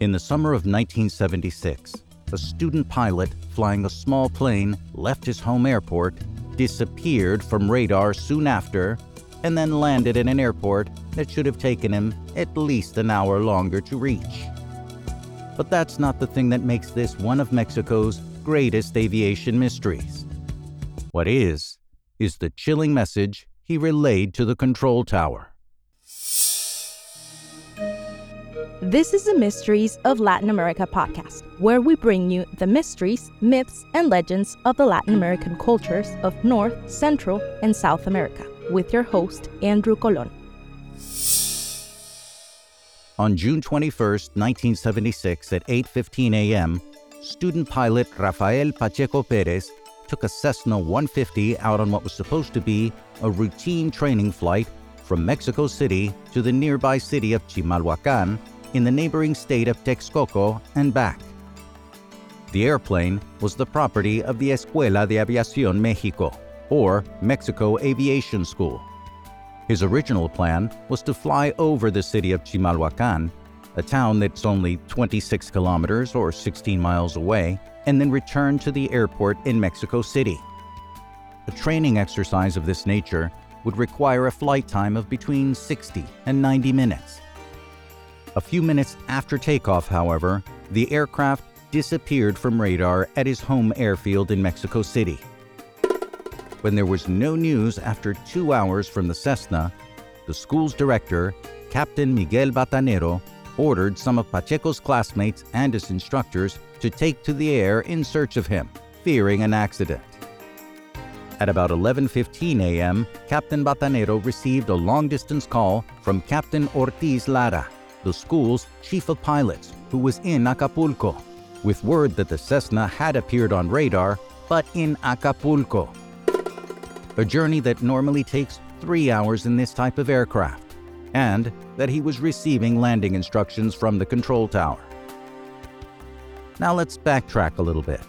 In the summer of 1976, a student pilot flying a small plane left his home airport, disappeared from radar soon after, and then landed in an airport that should have taken him at least an hour longer to reach. But that's not the thing that makes this one of Mexico's greatest aviation mysteries. What is, is the chilling message he relayed to the control tower. This is the Mysteries of Latin America podcast, where we bring you the mysteries, myths, and legends of the Latin American cultures of North, Central, and South America, with your host, Andrew Colon. On June 21, 1976 at 8:15 a.m., student pilot Rafael Pacheco Perez took a Cessna 150 out on what was supposed to be a routine training flight from Mexico City to the nearby city of Chimalhuacan in the neighboring state of Texcoco and back. The airplane was the property of the Escuela de Aviación México, or Mexico Aviation School. His original plan was to fly over the city of Chimalhuacan, a town that's only 26 kilometers or 16 miles away, and then return to the airport in Mexico City. A training exercise of this nature would require a flight time of between 60 and 90 minutes. A few minutes after takeoff, however, the aircraft disappeared from radar at his home airfield in Mexico City. When there was no news after two hours from the Cessna, the school's director, Captain Miguel Batanero, ordered some of Pacheco's classmates and his instructors to take to the air in search of him, fearing an accident. At about 11:15 a.m., Captain Batanero received a long-distance call from Captain Ortiz Lara, the school's chief of pilots, who was in Acapulco, with word that the Cessna had appeared on radar, but in Acapulco. A journey that normally takes three hours in this type of aircraft, and that he was receiving landing instructions from the control tower. Now let's backtrack a little bit.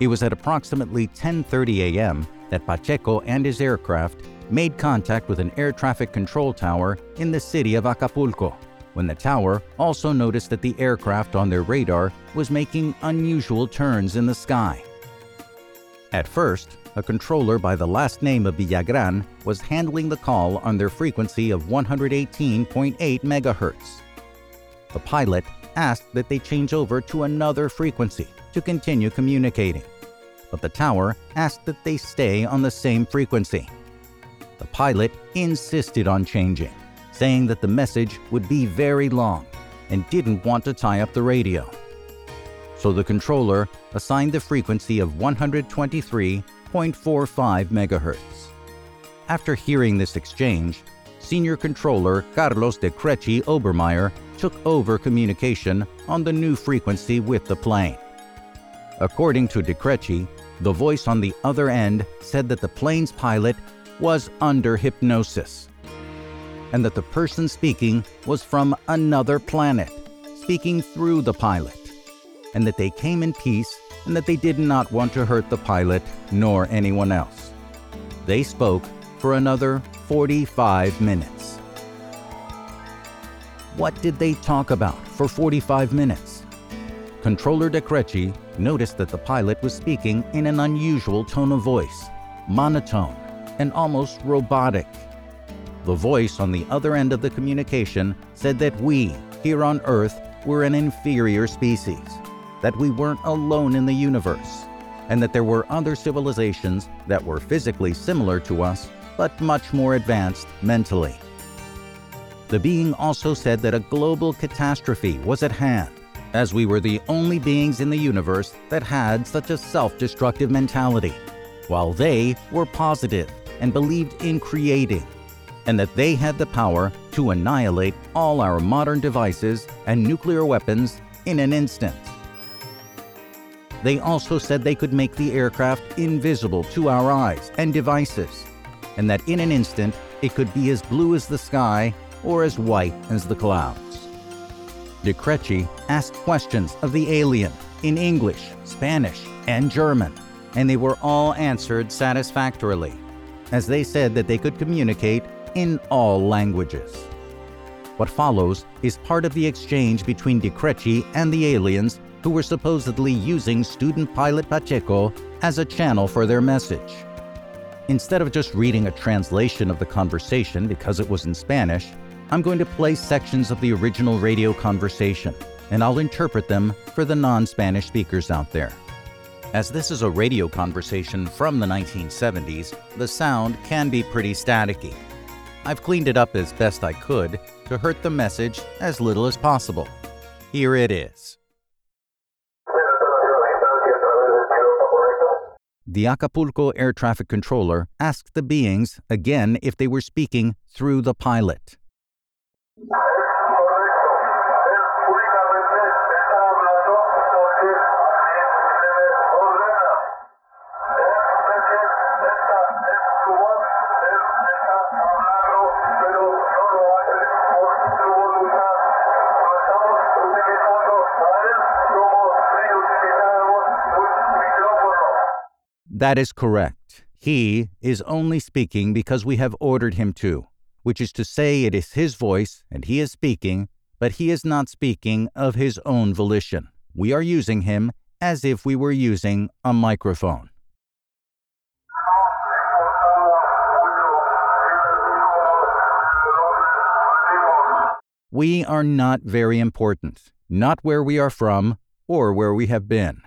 It was at approximately 10:30 a.m. that Pacheco and his aircraft made contact with an air traffic control tower in the city of Acapulco when the tower also noticed that the aircraft on their radar was making unusual turns in the sky. At first, a controller by the last name of Villagran was handling the call on their frequency of 118.8 MHz. The pilot asked that they change over to another frequency to continue communicating, but the tower asked that they stay on the same frequency. The pilot insisted on changing saying that the message would be very long and didn't want to tie up the radio. So the controller assigned the frequency of 123.45 MHz. After hearing this exchange, Senior Controller Carlos de Crechi Obermeyer took over communication on the new frequency with the plane. According to de Crechi, the voice on the other end said that the plane's pilot was under hypnosis and that the person speaking was from another planet, speaking through the pilot, and that they came in peace and that they did not want to hurt the pilot nor anyone else. They spoke for another 45 minutes. What did they talk about for 45 minutes? Controller De Crechi noticed that the pilot was speaking in an unusual tone of voice, monotone, and almost robotic. The voice on the other end of the communication said that we, here on Earth, were an inferior species, that we weren't alone in the universe, and that there were other civilizations that were physically similar to us, but much more advanced mentally. The being also said that a global catastrophe was at hand, as we were the only beings in the universe that had such a self destructive mentality, while they were positive and believed in creating and that they had the power to annihilate all our modern devices and nuclear weapons in an instant. They also said they could make the aircraft invisible to our eyes and devices, and that in an instant it could be as blue as the sky or as white as the clouds. De Crechi asked questions of the alien in English, Spanish, and German, and they were all answered satisfactorily, as they said that they could communicate in all languages. What follows is part of the exchange between de Crechi and the aliens who were supposedly using student pilot Pacheco as a channel for their message. Instead of just reading a translation of the conversation because it was in Spanish, I'm going to play sections of the original radio conversation, and I'll interpret them for the non Spanish speakers out there. As this is a radio conversation from the 1970s, the sound can be pretty staticky. I've cleaned it up as best I could to hurt the message as little as possible. Here it is. The Acapulco air traffic controller asked the beings again if they were speaking through the pilot. That is correct. He is only speaking because we have ordered him to, which is to say, it is his voice and he is speaking, but he is not speaking of his own volition. We are using him as if we were using a microphone. We are not very important, not where we are from or where we have been.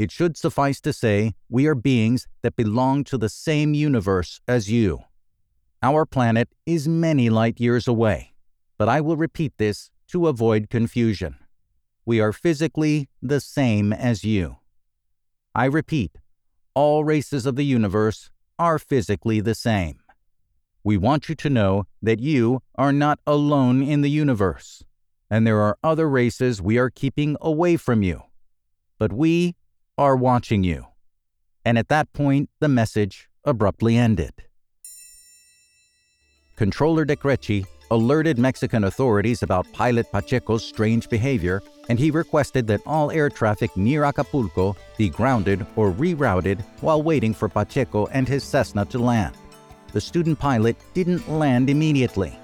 It should suffice to say, we are beings that belong to the same universe as you. Our planet is many light years away, but I will repeat this to avoid confusion. We are physically the same as you. I repeat, all races of the universe are physically the same. We want you to know that you are not alone in the universe, and there are other races we are keeping away from you. But we are watching you. And at that point, the message abruptly ended. Controller de Decreci alerted Mexican authorities about pilot Pacheco's strange behavior, and he requested that all air traffic near Acapulco be grounded or rerouted while waiting for Pacheco and his Cessna to land. The student pilot didn't land immediately,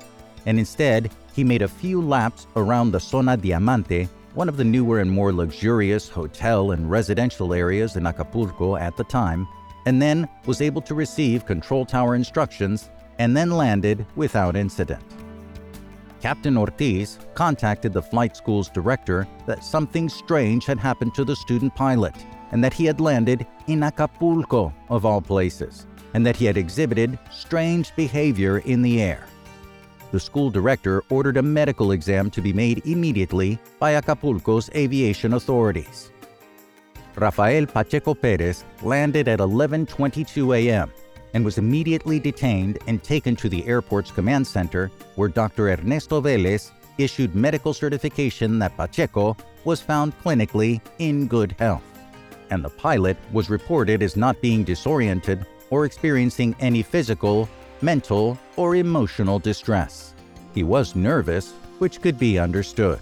and instead, he made a few laps around the Zona Diamante one of the newer and more luxurious hotel and residential areas in Acapulco at the time, and then was able to receive control tower instructions and then landed without incident. Captain Ortiz contacted the flight school's director that something strange had happened to the student pilot and that he had landed in Acapulco, of all places, and that he had exhibited strange behavior in the air the school director ordered a medical exam to be made immediately by Acapulco's aviation authorities. Rafael Pacheco Perez landed at 11:22 a.m. and was immediately detained and taken to the airport's command center where Dr. Ernesto Velez issued medical certification that Pacheco was found clinically in good health, and the pilot was reported as not being disoriented or experiencing any physical mental, or emotional distress. He was nervous, which could be understood.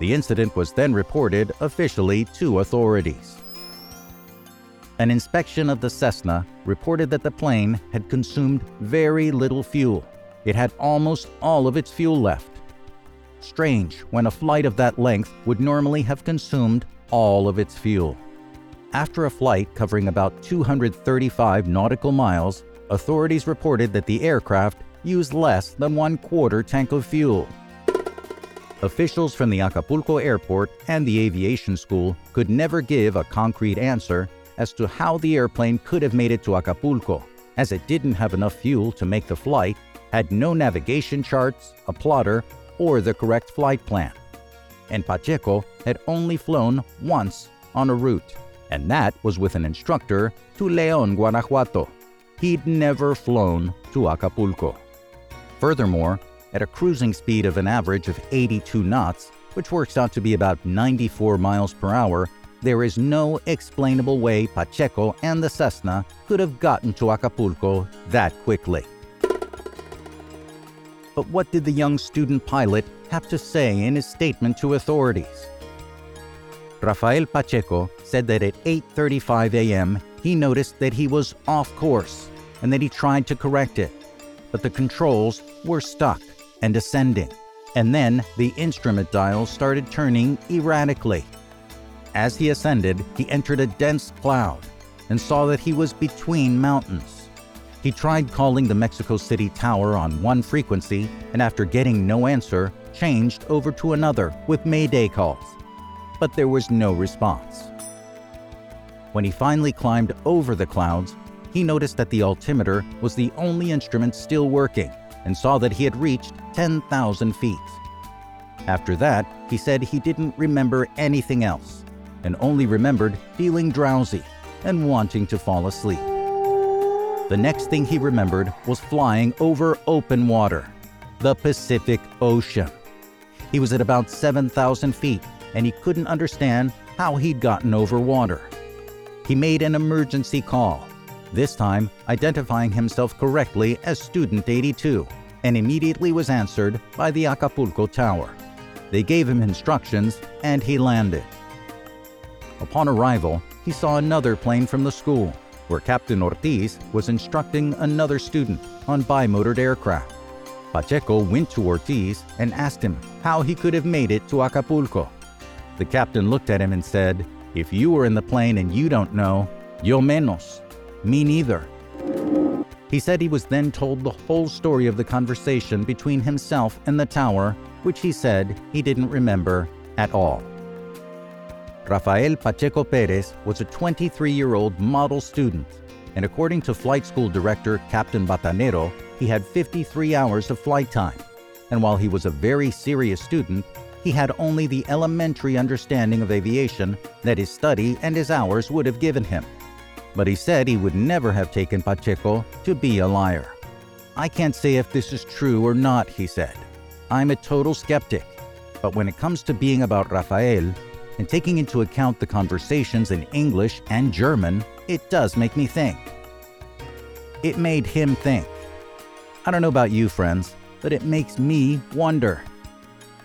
The incident was then reported officially to authorities. An inspection of the Cessna reported that the plane had consumed very little fuel. It had almost all of its fuel left. Strange when a flight of that length would normally have consumed all of its fuel. After a flight covering about 235 nautical miles, authorities reported that the aircraft used less than one quarter tank of fuel. Officials from the Acapulco airport and the aviation school could never give a concrete answer as to how the airplane could have made it to Acapulco, as it didn't have enough fuel to make the flight, had no navigation charts, a plotter, or the correct flight plan. And Pacheco had only flown once on a route, and that was with an instructor to León, Guanajuato. He'd never flown to Acapulco. Furthermore, at a cruising speed of an average of 82 knots, which works out to be about 94 miles per hour, there is no explainable way Pacheco and the Cessna could have gotten to Acapulco that quickly. But what did the young student pilot have to say in his statement to authorities? Rafael Pacheco said that at 8:35 a.m. he noticed that he was off course and that he tried to correct it, but the controls were stuck and ascending. And then the instrument dials started turning erratically. As he ascended, he entered a dense cloud and saw that he was between mountains. He tried calling the Mexico City Tower on one frequency and, after getting no answer, changed over to another with Mayday calls. But there was no response. When he finally climbed over the clouds, he noticed that the altimeter was the only instrument still working and saw that he had reached 10,000 feet. After that, he said he didn't remember anything else and only remembered feeling drowsy and wanting to fall asleep. The next thing he remembered was flying over open water, the Pacific Ocean. He was at about 7,000 feet and he couldn't understand how he'd gotten over water. He made an emergency call, this time identifying himself correctly as Student 82, and immediately was answered by the Acapulco Tower. They gave him instructions and he landed. Upon arrival, he saw another plane from the school, where Captain Ortiz was instructing another student on bimotored aircraft. Pacheco went to Ortiz and asked him how he could have made it to Acapulco. The captain looked at him and said, If you were in the plane and you don't know, yo menos. Me neither. He said he was then told the whole story of the conversation between himself and the tower, which he said he didn't remember at all. Rafael Pacheco Perez was a 23 year old model student, and according to flight school director Captain Batanero, he had 53 hours of flight time. And while he was a very serious student, he had only the elementary understanding of aviation that his study and his hours would have given him. But he said he would never have taken Pacheco to be a liar. I can't say if this is true or not, he said. I'm a total skeptic. But when it comes to being about Rafael, and taking into account the conversations in English and German, it does make me think. It made him think. I don't know about you, friends, but it makes me wonder.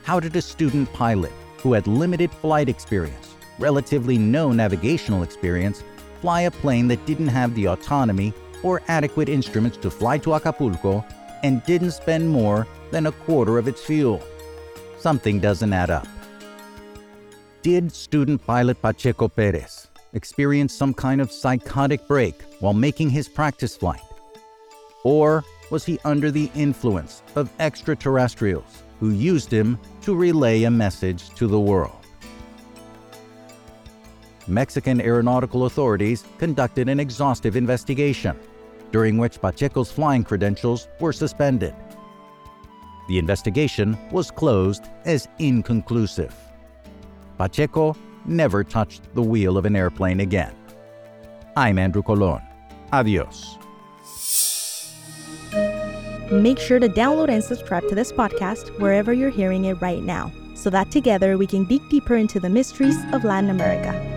How did a student pilot who had limited flight experience, relatively no navigational experience, fly a plane that didn't have the autonomy or adequate instruments to fly to Acapulco and didn't spend more than a quarter of its fuel? Something doesn't add up. Did student pilot Pacheco Perez experience some kind of psychotic break while making his practice flight? Or was he under the influence of extraterrestrials who used him to relay a message to the world? Mexican aeronautical authorities conducted an exhaustive investigation, during which Pacheco's flying credentials were suspended. The investigation was closed as inconclusive. Pacheco never touched the wheel of an airplane again. I'm Andrew Colon. Adios. Make sure to download and subscribe to this podcast wherever you're hearing it right now, so that together we can dig deeper into the mysteries of Latin America.